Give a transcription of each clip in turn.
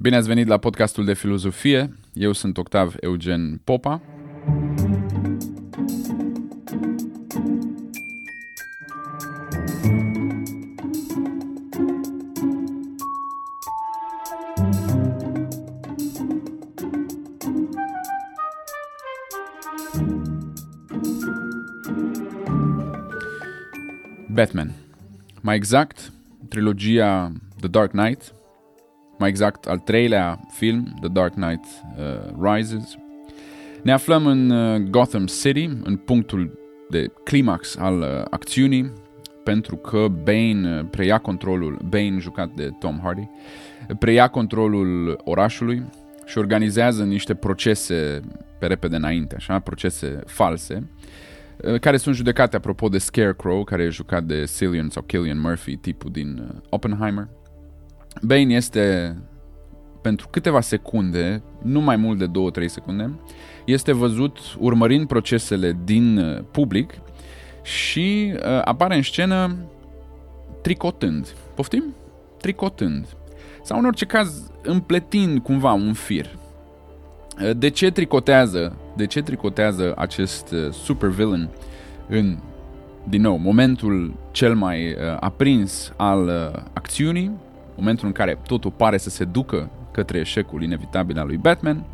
Bine ați venit la podcastul de filozofie. Eu sunt Octav Eugen Popa. Batman. Mai exact, trilogia The Dark Knight, mai exact al treilea film, The Dark Knight uh, Rises. Ne aflăm în uh, Gotham City, în punctul de climax al uh, acțiunii, pentru că Bane uh, preia controlul, Bane jucat de Tom Hardy, preia controlul orașului și organizează niște procese pe repede înainte, așa, procese false, uh, care sunt judecate apropo de Scarecrow, care e jucat de Cillian sau Killian Murphy, tipul din uh, Oppenheimer. Bane este pentru câteva secunde, nu mai mult de 2-3 secunde, este văzut urmărind procesele din uh, public și uh, apare în scenă tricotând. Poftim? Tricotând. Sau în orice caz împletind cumva un fir. Uh, de ce tricotează? De ce tricotează acest uh, supervillain în din nou, momentul cel mai uh, aprins al uh, acțiunii, momentul în care totul pare să se ducă către eșecul inevitabil al lui Batman.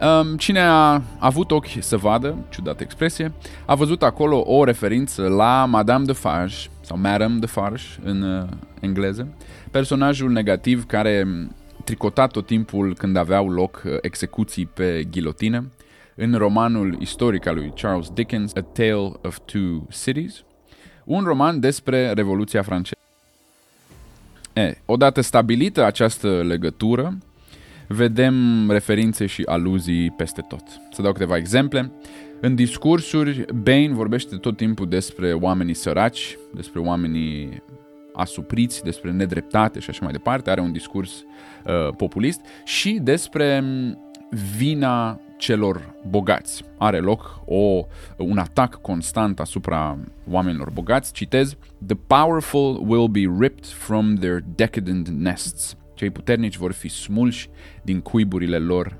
Um, cine a avut ochi să vadă, ciudată expresie, a văzut acolo o referință la Madame de Farge, sau Madame de Farge în uh, engleză, personajul negativ care tricota tot timpul când aveau loc uh, execuții pe ghilotină, în romanul istoric al lui Charles Dickens, A Tale of Two Cities, un roman despre Revoluția franceză. E, odată stabilită această legătură, vedem referințe și aluzii peste tot. Să dau câteva exemple. În discursuri, Bane vorbește tot timpul despre oamenii săraci, despre oamenii asupriți, despre nedreptate și așa mai departe. Are un discurs uh, populist și despre vina celor bogați. Are loc o, un atac constant asupra oamenilor bogați. Citez, The powerful will be ripped from their decadent nests. Cei puternici vor fi smulși din cuiburile lor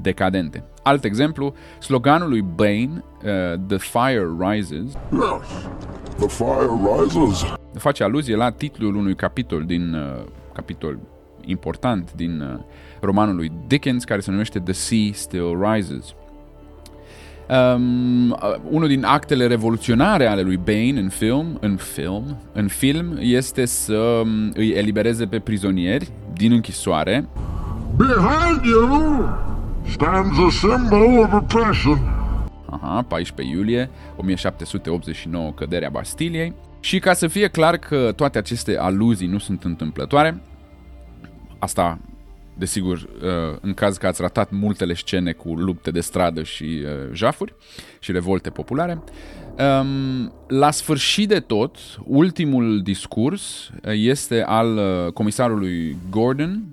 decadente. Alt exemplu, sloganul lui Bane, uh, The Fire Rises, Yes, the fire rises. face aluzie la titlul unui capitol din uh, capitol important din uh, romanul lui Dickens care se numește The Sea Still Rises. Um, uh, unul din actele revoluționare ale lui Bane în film, în film, în film este să um, îi elibereze pe prizonieri din închisoare Behind you stands a symbol of oppression. Aha, 14 iulie 1789, căderea Bastiliei. Și ca să fie clar că toate aceste aluzii nu sunt întâmplătoare, asta, desigur, uh, în caz că ați ratat multele scene cu lupte de stradă și uh, jafuri și revolte populare, um, la sfârșit de tot, ultimul discurs uh, este al comisarului Gordon,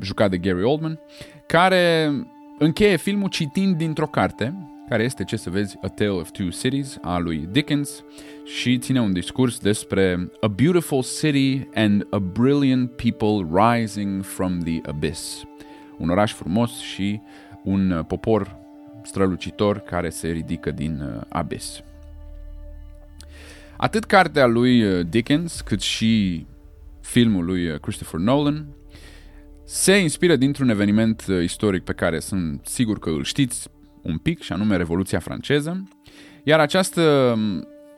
jucat de Gary Oldman, care încheie filmul citind dintr-o carte, care este, ce să vezi, A Tale of Two Cities, a lui Dickens, și ține un discurs despre A beautiful city and a brilliant people rising from the abyss. Un oraș frumos și un popor strălucitor care se ridică din abyss. Atât cartea lui Dickens, cât și filmul lui Christopher Nolan se inspiră dintr-un eveniment istoric pe care sunt sigur că îl știți un pic, și anume Revoluția franceză, iar această,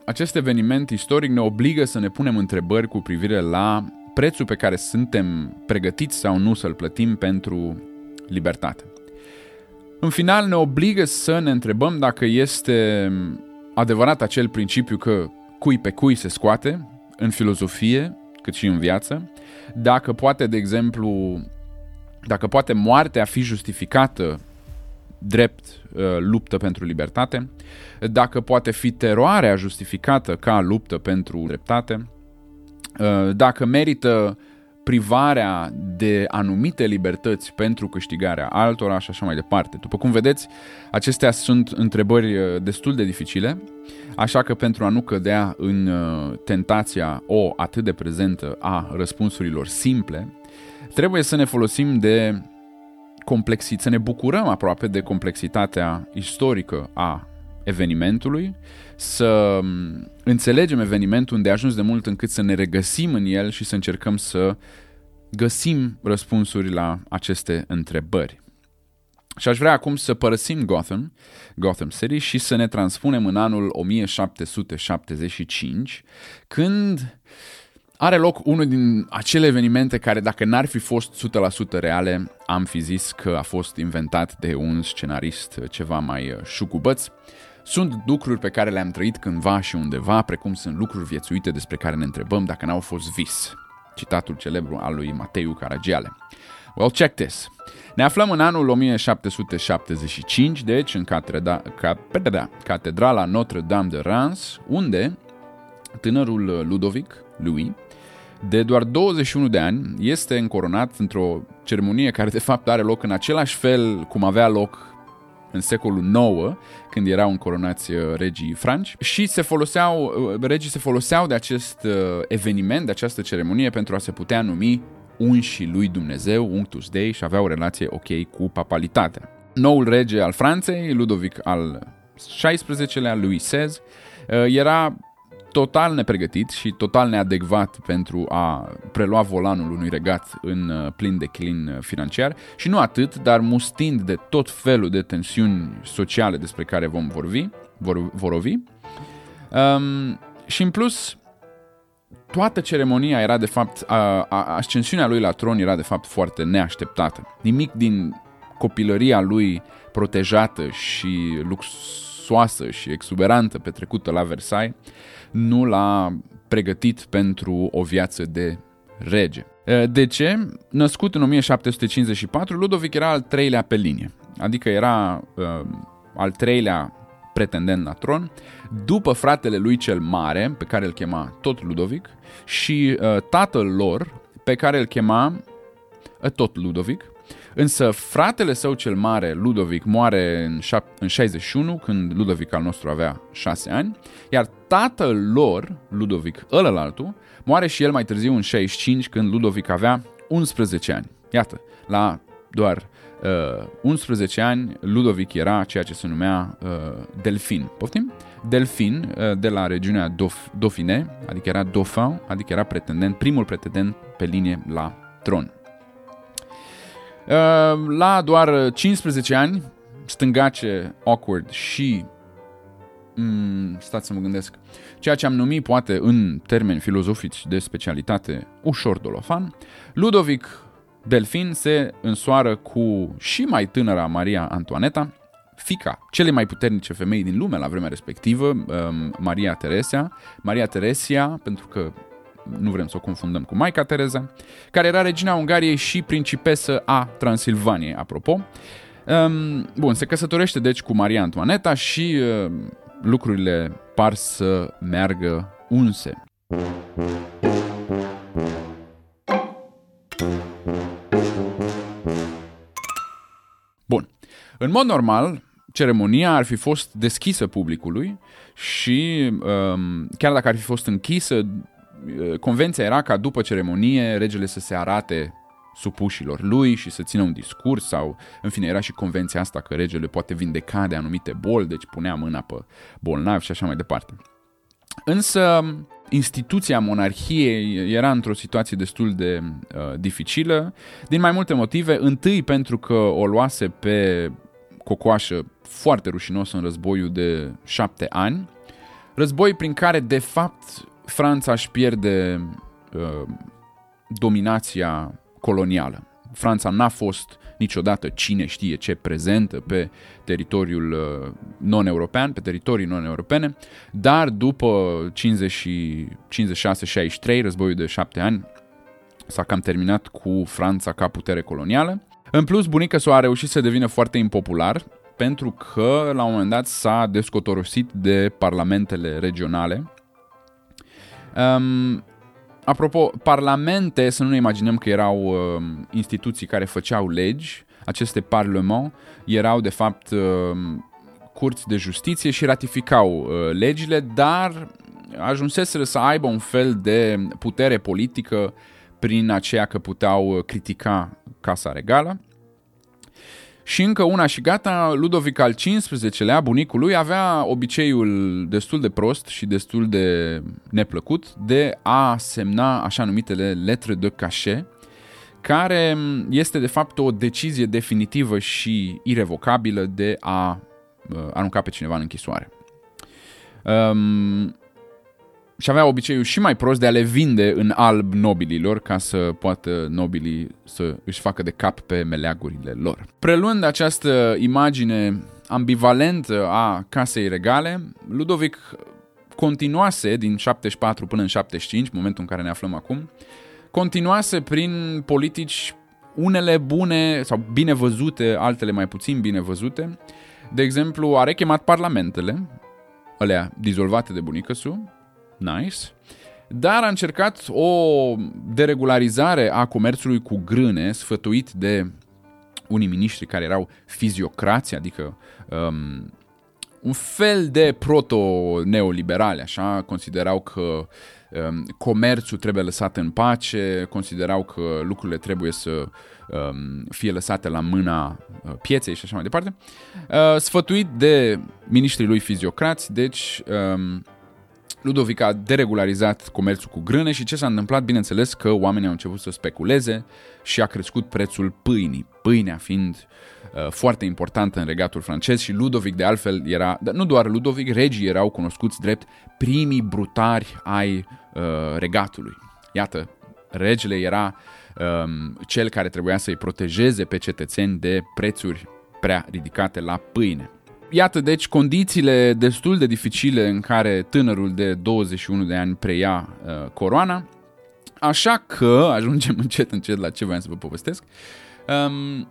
acest eveniment istoric ne obligă să ne punem întrebări cu privire la prețul pe care suntem pregătiți sau nu să-l plătim pentru libertate. În final ne obligă să ne întrebăm dacă este adevărat acel principiu că cui pe cui se scoate, în filozofie, cât și în viață, dacă poate, de exemplu, dacă poate moartea fi justificată drept uh, luptă pentru libertate, dacă poate fi teroarea justificată ca luptă pentru dreptate, uh, dacă merită privarea de anumite libertăți pentru câștigarea altora și așa mai departe. După cum vedeți, acestea sunt întrebări uh, destul de dificile, așa că pentru a nu cădea în tentația o atât de prezentă a răspunsurilor simple, trebuie să ne folosim de complexit, să ne bucurăm aproape de complexitatea istorică a evenimentului, să înțelegem evenimentul unde a ajuns de mult încât să ne regăsim în el și să încercăm să găsim răspunsuri la aceste întrebări. Și aș vrea acum să părăsim Gotham, Gotham City și să ne transpunem în anul 1775, când are loc unul din acele evenimente care, dacă n-ar fi fost 100% reale, am fi zis că a fost inventat de un scenarist ceva mai uh, șucubăț. Sunt lucruri pe care le-am trăit cândva și undeva, precum sunt lucruri viețuite despre care ne întrebăm dacă n-au fost vis. Citatul celebru al lui Mateiu Caragiale. Well, check this. Ne aflăm în anul 1775, deci în catedra, catedra, catedrala Notre-Dame de Reims, unde tânărul Ludovic, Louis, de doar 21 de ani, este încoronat într-o ceremonie care de fapt are loc în același fel cum avea loc în secolul IX, când erau încoronați uh, regii franci și se foloseau, uh, regii se foloseau de acest uh, eveniment, de această ceremonie pentru a se putea numi unși lui Dumnezeu, Unctus Dei, și avea o relație ok cu papalitatea. Noul rege al Franței, Ludovic al XVI-lea, Louis XVI, era total nepregătit și total neadecvat pentru a prelua volanul unui regat în uh, plin declin uh, financiar și nu atât, dar mustind de tot felul de tensiuni sociale despre care vom vorbi, vor, vorovi. Um, și în plus, toată ceremonia era de fapt, a, a, ascensiunea lui la tron era de fapt foarte neașteptată. Nimic din copilăria lui protejată și luxoasă și exuberantă petrecută la Versailles nu l-a pregătit pentru o viață de rege. De ce? Născut în 1754, Ludovic era al treilea pe linie, adică era uh, al treilea pretendent la tron, după fratele lui cel mare, pe care îl chema tot Ludovic, și uh, tatăl lor, pe care îl chema uh, tot Ludovic, Însă fratele său cel mare, Ludovic, moare în, șap- în 61, când Ludovic al nostru avea 6 ani, iar tatăl lor, Ludovic ălălaltul, moare și el mai târziu în 65, când Ludovic avea 11 ani. Iată, la doar uh, 11 ani, Ludovic era ceea ce se numea uh, Delfin. Poftim? Delfin, uh, de la regiunea Dauph- Dauphiné, adică era Dauphin, adică era pretendent, primul pretendent pe linie la tron. Ehm, la doar 15 ani, stângace, awkward și mm, stați să mă gândesc, ceea ce am numit poate în termeni filozofici de specialitate ușor dolofan, Ludovic Delfin se însoară cu și mai tânăra Maria Antoaneta, fica cele mai puternice femei din lume la vremea respectivă, ehm, Maria Teresia, Maria Teresia, pentru că nu vrem să o confundăm cu Maica Tereza, care era regina Ungariei și principesă a Transilvaniei, apropo. Um, bun, se căsătorește deci cu Maria Antoaneta și uh, lucrurile par să meargă unse. Bun. În mod normal, ceremonia ar fi fost deschisă publicului și um, chiar dacă ar fi fost închisă, Eh, convenția era ca după ceremonie regele să se arate supușilor lui și să țină un discurs sau, în fine, era și convenția asta că regele poate vindeca de anumite boli, deci punea mâna pe bolnavi și așa mai departe. Însă, instituția monarhiei era într-o situație destul de uh, dificilă, din mai multe motive. Întâi pentru că o luase pe cocoașă foarte rușinos în războiul de șapte ani, război prin care, de fapt, Franța își pierde uh, dominația colonială. Franța n-a fost niciodată cine știe ce prezentă pe teritoriul uh, non-european, pe teritorii non-europene, dar după 56-63, războiul de șapte ani, s-a cam terminat cu Franța ca putere colonială. În plus, bunica s-o a reușit să devină foarte impopular, pentru că la un moment dat s-a descotorosit de parlamentele regionale Um, apropo, parlamente, să nu ne imaginăm că erau uh, instituții care făceau legi, aceste parlement erau de fapt uh, curți de justiție și ratificau uh, legile, dar ajunseseră să aibă un fel de putere politică prin aceea că puteau critica Casa Regală. Și încă una și gata, Ludovic al XV-lea, bunicul lui, avea obiceiul destul de prost și destul de neplăcut de a semna așa numitele letre de cachet, care este de fapt o decizie definitivă și irrevocabilă de a uh, arunca pe cineva în închisoare. Um, și avea obiceiul și mai prost de a le vinde în alb nobililor ca să poată nobilii să își facă de cap pe meleagurile lor. Preluând această imagine ambivalentă a casei regale, Ludovic continuase din 74 până în 75, momentul în care ne aflăm acum, continuase prin politici unele bune sau bine văzute, altele mai puțin bine văzute. De exemplu, a rechemat parlamentele, alea dizolvate de bunicăsu, su, nice, dar a încercat o deregularizare a comerțului cu grâne, sfătuit de unii miniștri care erau fiziocrați, adică um, un fel de proto-neoliberali, așa, considerau că um, comerțul trebuie lăsat în pace, considerau că lucrurile trebuie să um, fie lăsate la mâna uh, pieței și așa mai departe. Uh, sfătuit de miniștrii lui fiziocrați, deci um, Ludovic a deregularizat comerțul cu grâne și ce s-a întâmplat? Bineînțeles că oamenii au început să speculeze și a crescut prețul pâinii. Pâinea fiind uh, foarte importantă în regatul francez și Ludovic de altfel era, dar nu doar Ludovic, regii erau cunoscuți drept primii brutari ai uh, regatului. Iată, regele era um, cel care trebuia să-i protejeze pe cetățeni de prețuri prea ridicate la pâine. Iată, deci, condițiile destul de dificile în care tânărul de 21 de ani preia uh, coroana, așa că, ajungem încet încet la ce voiam să vă povestesc, um,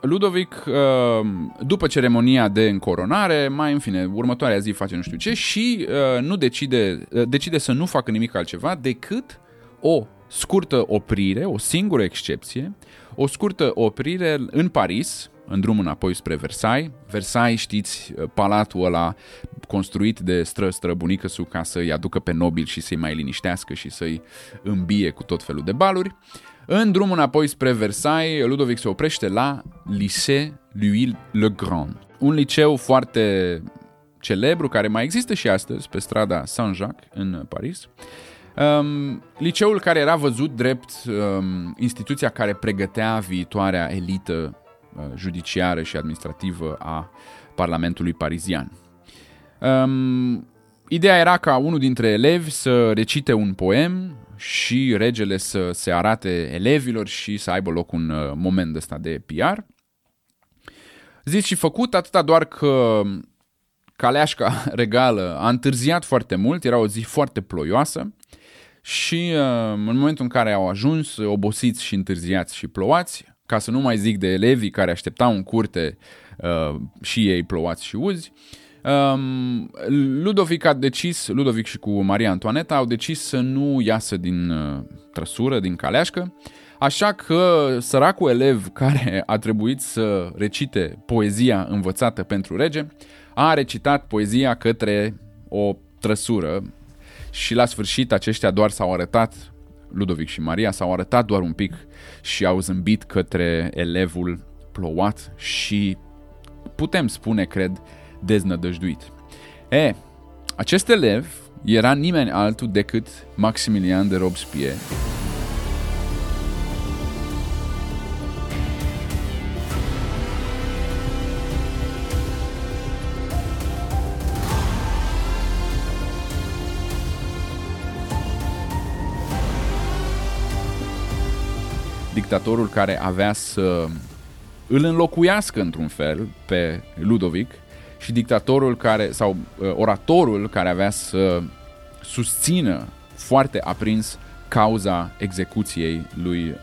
Ludovic, uh, după ceremonia de încoronare, mai în fine, următoarea zi face nu știu ce și uh, nu decide, uh, decide să nu facă nimic altceva decât o scurtă oprire, o singură excepție, o scurtă oprire în Paris, în drum înapoi spre Versailles. Versailles, știți, palatul ăla construit de stră străbunică su ca să-i aducă pe nobil și să-i mai liniștească și să-i îmbie cu tot felul de baluri. În drum înapoi spre Versailles, Ludovic se oprește la Lycée Louis le Grand, un liceu foarte celebru care mai există și astăzi pe strada Saint-Jacques în Paris. Um, liceul care era văzut drept um, instituția care pregătea viitoarea elită Uh, judiciară și administrativă a Parlamentului parizian. Um, ideea era ca unul dintre elevi să recite un poem și regele să se arate elevilor și să aibă loc un uh, moment ăsta de PR. Zis și făcut, atâta doar că caleașca regală a întârziat foarte mult, era o zi foarte ploioasă și uh, în momentul în care au ajuns obosiți și întârziați și plouați, ca să nu mai zic de elevii care așteptau în curte uh, și ei plouați și uzi, um, Ludovic a decis, Ludovic și cu Maria Antoaneta au decis să nu iasă din uh, trăsură, din caleașcă, așa că săracul elev care a trebuit să recite poezia învățată pentru rege, a recitat poezia către o trăsură și la sfârșit aceștia doar s-au arătat Ludovic și Maria s-au arătat doar un pic și au zâmbit către elevul plouat și putem spune, cred, deznădăjduit. E, acest elev era nimeni altul decât Maximilian de Robespierre, dictatorul care avea să îl înlocuiască într-un fel pe Ludovic și dictatorul care, sau uh, oratorul care avea să susțină foarte aprins cauza execuției lui uh,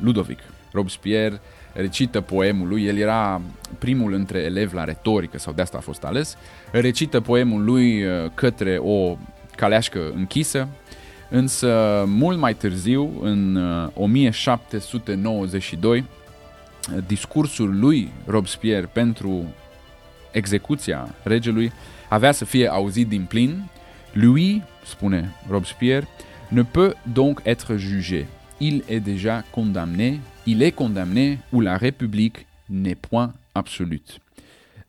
Ludovic. Robespierre recită poemul lui, el era primul între elevi la retorică, sau de asta a fost ales, recită poemul lui uh, către o caleașcă închisă, Însă, mult mai târziu, în 1792, uh, discursul lui Robespierre pentru execuția regelui avea să fie auzit din plin. Lui, spune Robespierre, ne peut donc être jugé. il est déjà condamné, il est condamné ou la République n'est point absolute.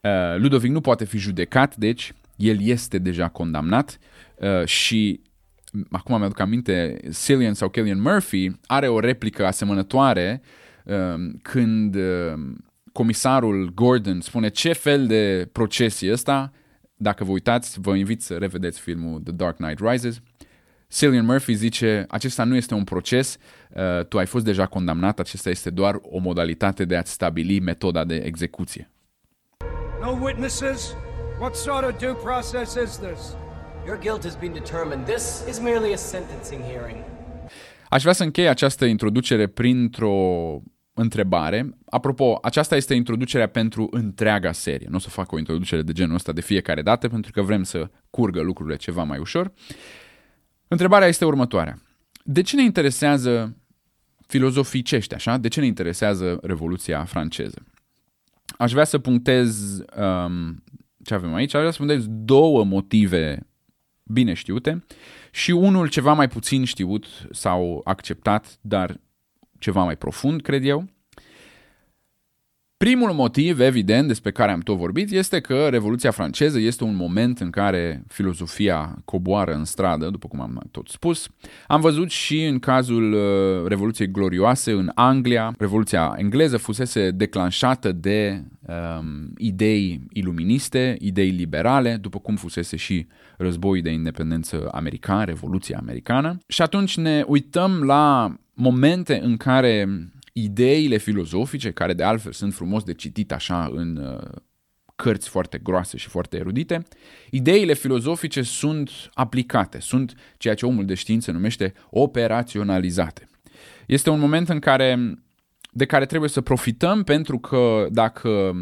Uh, Ludovic nu poate fi judecat, deci el este deja condamnat uh, și acum mi-aduc aminte, Cillian sau Killian Murphy are o replică asemănătoare uh, când uh, comisarul Gordon spune ce fel de proces e ăsta. Dacă vă uitați, vă invit să revedeți filmul The Dark Knight Rises. Cillian Murphy zice, acesta nu este un proces, uh, tu ai fost deja condamnat, acesta este doar o modalitate de a-ți stabili metoda de execuție. No witnesses? What sort of due process is this? Your guilt has been determined. This is merely a sentencing hearing. Aș vrea să închei această introducere printr-o întrebare. Apropo, aceasta este introducerea pentru întreaga serie. Nu o să fac o introducere de genul ăsta de fiecare dată, pentru că vrem să curgă lucrurile ceva mai ușor. Întrebarea este următoarea. De ce ne interesează filozoficește, așa? De ce ne interesează Revoluția franceză? Aș vrea să punctez um, ce avem aici, aș vrea să punctez două motive bine știute și unul ceva mai puțin știut sau acceptat, dar ceva mai profund, cred eu. Primul motiv, evident, despre care am tot vorbit, este că Revoluția franceză este un moment în care filozofia coboară în stradă, după cum am tot spus. Am văzut și în cazul uh, Revoluției Glorioase în Anglia, Revoluția engleză fusese declanșată de um, idei iluministe, idei liberale, după cum fusese și războiul de independență american, Revoluția americană. Și atunci ne uităm la momente în care ideile filozofice, care de altfel sunt frumos de citit așa în uh, cărți foarte groase și foarte erudite, ideile filozofice sunt aplicate, sunt ceea ce omul de știință numește operaționalizate. Este un moment în care, de care trebuie să profităm pentru că dacă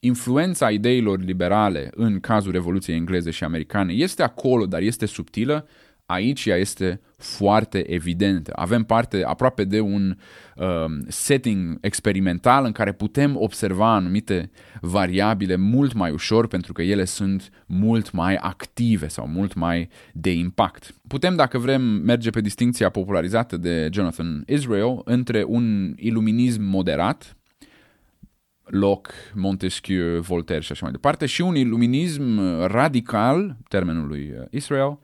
influența ideilor liberale în cazul Revoluției engleze și americane este acolo, dar este subtilă, aici ea este foarte evidentă. Avem parte aproape de un uh, setting experimental în care putem observa anumite variabile mult mai ușor pentru că ele sunt mult mai active sau mult mai de impact. Putem, dacă vrem, merge pe distinția popularizată de Jonathan Israel între un iluminism moderat, Locke, Montesquieu, Voltaire și așa mai departe, și un iluminism radical, termenul lui uh, Israel, uh,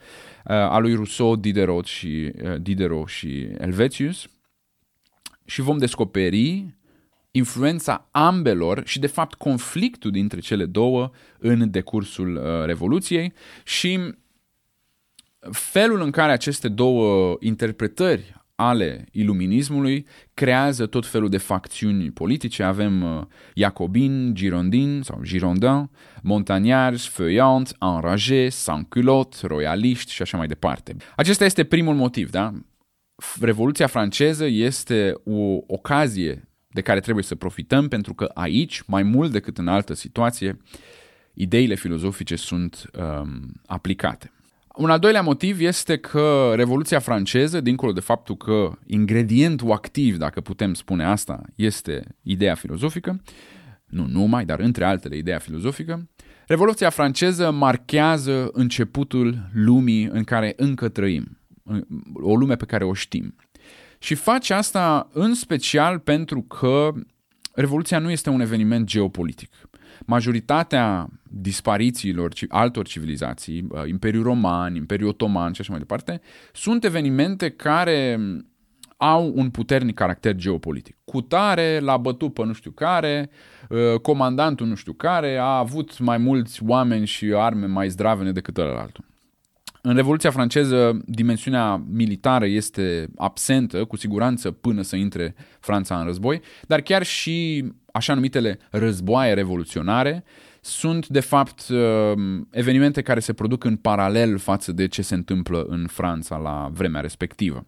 a lui Rousseau, Diderot și, uh, Diderot și Helvetius, și vom descoperi influența ambelor și, de fapt, conflictul dintre cele două în decursul Revoluției și felul în care aceste două interpretări ale iluminismului creează tot felul de facțiuni politice. Avem uh, Jacobin, Girondin sau Girondin, Montagnards, Feuillants, Enragés, Sans-Culottes, Royaliști și așa mai departe. Acesta este primul motiv, da? Revoluția franceză este o ocazie de care trebuie să profităm pentru că aici, mai mult decât în altă situație, ideile filozofice sunt um, aplicate. Un al doilea motiv este că Revoluția franceză, dincolo de faptul că ingredientul activ, dacă putem spune asta, este ideea filozofică, nu numai, dar între altele ideea filozofică, Revoluția franceză marchează începutul lumii în care încă trăim, o lume pe care o știm. Și face asta în special pentru că Revoluția nu este un eveniment geopolitic majoritatea disparițiilor altor civilizații, uh, Imperiul Roman, Imperiul Otoman și așa mai departe, sunt evenimente care au un puternic caracter geopolitic. Cu tare l-a bătut pe nu știu care, uh, comandantul nu știu care a avut mai mulți oameni și arme mai zdravene decât ălălaltul. În Revoluția franceză, dimensiunea militară este absentă, cu siguranță, până să intre Franța în război, dar chiar și așa numitele războaie revoluționare sunt, de fapt, uh, evenimente care se produc în paralel față de ce se întâmplă în Franța la vremea respectivă.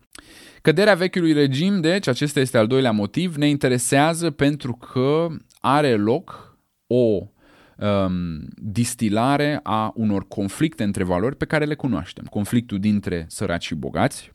Căderea vechiului regim, deci, acesta este al doilea motiv, ne interesează pentru că are loc o um, distilare a unor conflicte între valori pe care le cunoaștem. Conflictul dintre săraci și bogați,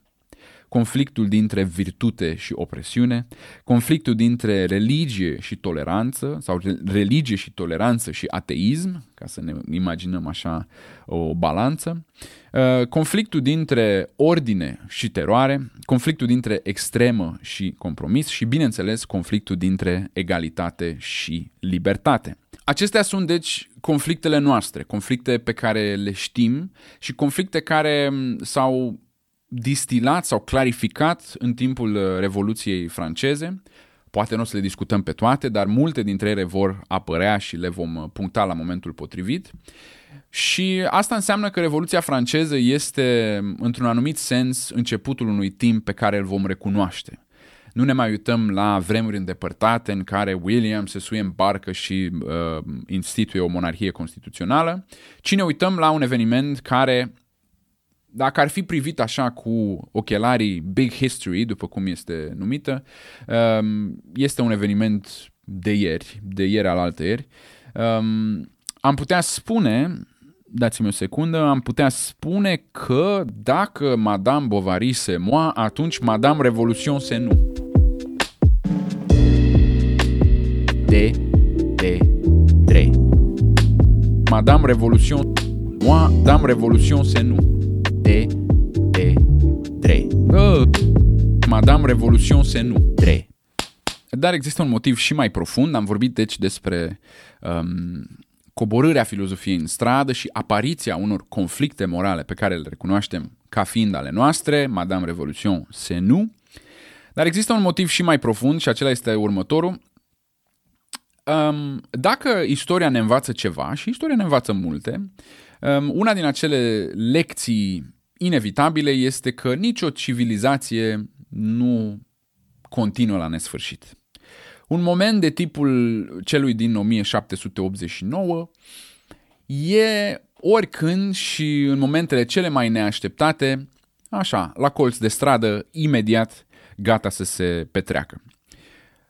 conflictul dintre virtute și opresiune, conflictul dintre religie și toleranță sau religie și toleranță și ateism, ca să ne imaginăm așa o balanță, uh, conflictul dintre ordine și teroare, conflictul dintre extremă și compromis și, bineînțeles, conflictul dintre egalitate și libertate. Acestea sunt, deci, conflictele noastre, conflicte pe care le știm și conflicte care s-au distilat sau clarificat în timpul uh, Revoluției franceze. Poate nu o să le discutăm pe toate, dar multe dintre ele vor apărea și le vom uh, puncta la momentul potrivit. Și asta înseamnă că Revoluția franceză este, într-un anumit sens, începutul unui timp pe care îl vom recunoaște. Nu ne mai uităm la vremuri îndepărtate în care William se suie în barcă și uh, instituie o monarhie constituțională, ci ne uităm la un eveniment care, dacă ar fi privit așa cu ochelarii Big History, după cum este numită, uh, este un eveniment de ieri, de ieri al alte ieri. Um, am putea spune dați-mi o secundă, am putea spune că dacă Madame Bovary se moa, atunci Madame Revolution se nu. D, D, 3. Madame Revolution, moi, Dame Revolution, c'est nous. D, D, 3. Uh, Madame Revolution, c'est nous. 3. Dar există un motiv și mai profund. Am vorbit deci despre um, coborârea filozofiei în stradă și apariția unor conflicte morale pe care le recunoaștem ca fiind ale noastre, Madame Revolution, c'est nous. Dar există un motiv și mai profund și acela este următorul. Um, dacă istoria ne învață ceva, și istoria ne învață multe, um, una din acele lecții inevitabile este că nicio civilizație nu continuă la nesfârșit. Un moment de tipul celui din 1789 e oricând și în momentele cele mai neașteptate, așa, la colț de stradă, imediat gata să se petreacă.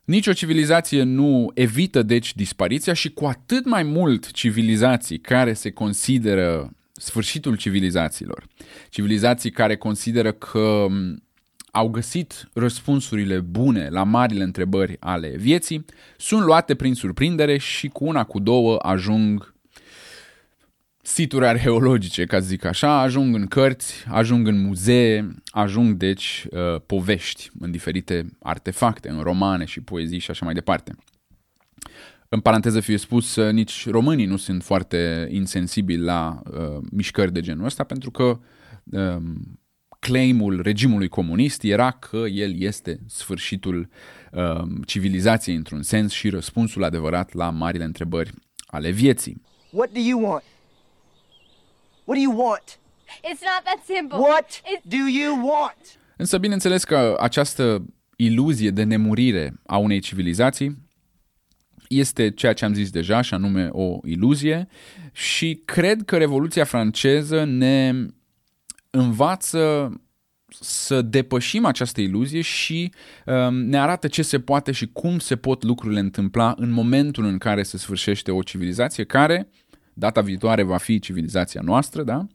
Nici o civilizație nu evită deci dispariția și cu atât mai mult civilizații care se consideră sfârșitul civilizațiilor. Civilizații care consideră că au găsit răspunsurile bune la marile întrebări ale vieții, sunt luate prin surprindere și cu una cu două ajung situri arheologice, ca să zic așa, ajung în cărți, ajung în muzee, ajung deci uh, povești în diferite artefacte, în romane și poezii și așa mai departe. În paranteză fie spus, uh, nici românii nu sunt foarte insensibili la uh, mișcări de genul ăsta, pentru că uh, claimul regimului comunist era că el este sfârșitul uh, civilizației într-un sens și răspunsul adevărat la marile întrebări ale vieții. What do you want? What do you want? It's not that simple. What It's... do you want? Însă, bineînțeles că această iluzie de nemurire a unei civilizații este ceea ce am zis deja, și anume o iluzie și cred că Revoluția franceză ne învață să depășim această iluzie și um, ne arată ce se poate și cum se pot lucrurile întâmpla în momentul în care se sfârșește o civilizație care, data viitoare, va fi civilizația noastră, da?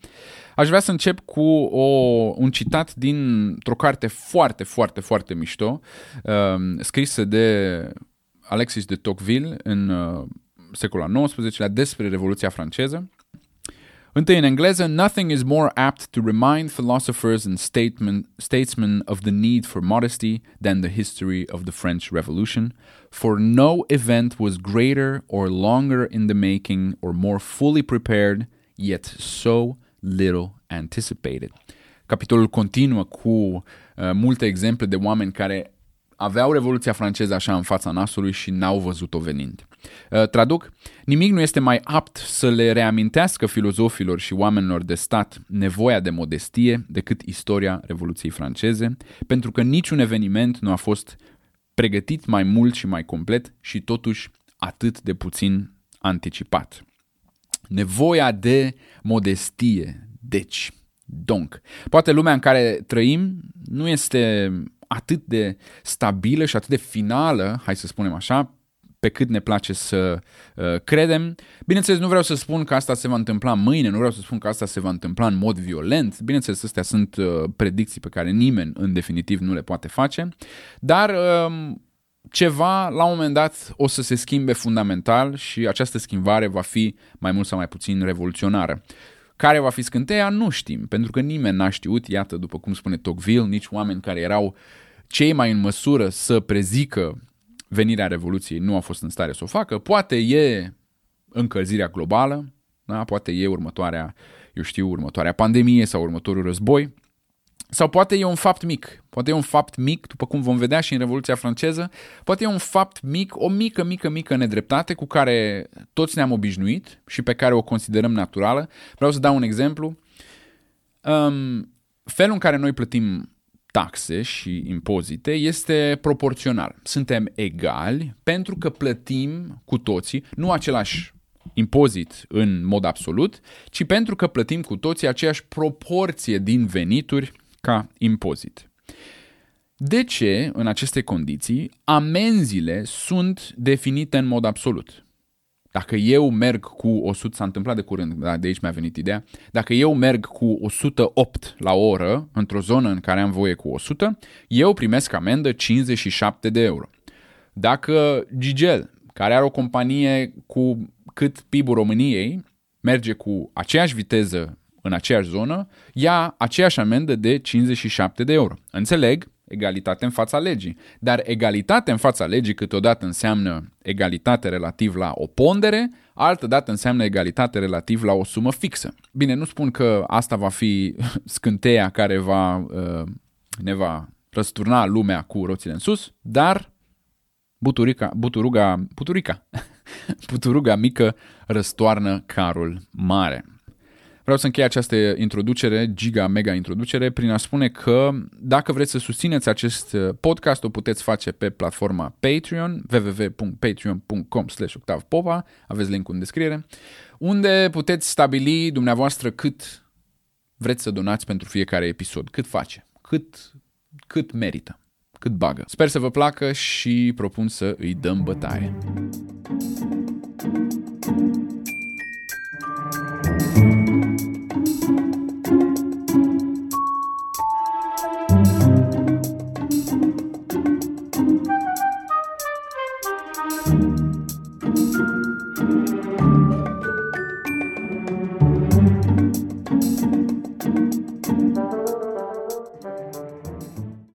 Aș vrea să încep cu o, un citat dintr-o carte foarte, foarte, foarte mișto, um, scrisă de Alexis de Tocqueville în uh, secolul al XIX-lea despre Revoluția franceză. Întâi în engleză, nothing is more apt to remind philosophers and statement, statesmen of the need for modesty than the history of the French Revolution, for no event was greater or longer in the making or more fully prepared, yet so little anticipated. Capitolul continuă cu uh, multe exemple de oameni care aveau Revoluția franceză așa în fața nasului și n-au văzut-o venind. Uh, traduc, nimic nu este mai apt să le reamintească filozofilor și oamenilor de stat nevoia de modestie decât istoria Revoluției franceze, pentru că niciun eveniment nu a fost pregătit mai mult și mai complet și totuși atât de puțin anticipat. Nevoia de modestie, deci, donc. Poate lumea în care trăim nu este atât de stabilă și atât de finală, hai să spunem așa, pe cât ne place să uh, credem. Bineînțeles, nu vreau să spun că asta se va întâmpla mâine, nu vreau să spun că asta se va întâmpla în mod violent. Bineînțeles, astea sunt uh, predicții pe care nimeni în definitiv nu le poate face, dar uh, ceva la un moment dat o să se schimbe fundamental și această schimbare va fi mai mult sau mai puțin revoluționară. Care va fi scânteia? Nu știm, pentru că nimeni n-a știut, iată, după cum spune Tocqueville, nici oameni care erau cei mai în măsură să prezică venirea Revoluției nu au fost în stare să o facă. Poate e încălzirea globală, da? poate e următoarea, eu știu, următoarea pandemie sau următorul război, sau poate e un fapt mic, poate e un fapt mic, după cum vom vedea și în Revoluția franceză, poate e un fapt mic, o mică, mică, mică nedreptate cu care toți ne-am obișnuit și pe care o considerăm naturală. Vreau să dau un exemplu. Um, felul în care noi plătim taxe și impozite este proporțional. Suntem egali pentru că plătim cu toții nu același impozit în mod absolut, ci pentru că plătim cu toții aceeași proporție din venituri ca impozit. De ce, în aceste condiții, amenziile sunt definite în mod absolut? Dacă eu merg cu 100, s-a întâmplat de curând, da, de aici mi-a venit ideea, dacă eu merg cu 108 la oră într-o zonă în care am voie cu 100, eu primesc amendă 57 de euro. Dacă Gigel, care are o companie cu cât PIB-ul României, merge cu aceeași viteză în aceeași zonă, ia aceeași amendă de 57 de euro. Înțeleg, egalitate în fața legii. Dar egalitate în fața legii câteodată înseamnă egalitate relativ la o pondere, altă dată înseamnă egalitate relativ la o sumă fixă. Bine, nu spun că asta va fi scânteia care va, uh, ne va răsturna lumea cu roțile în sus, dar buturica, buturuga, buturica, buturuga mică răstoarnă carul mare. Vreau să închei această introducere, giga, mega introducere, prin a spune că dacă vreți să susțineți acest uh, podcast, o puteți face pe platforma Patreon, www.patreon.com octavpova, aveți linkul în descriere, unde puteți stabili dumneavoastră cât vreți să donați pentru fiecare episod, cât face, cât, cât merită, cât bagă. Sper să vă placă și propun să îi dăm bătaie.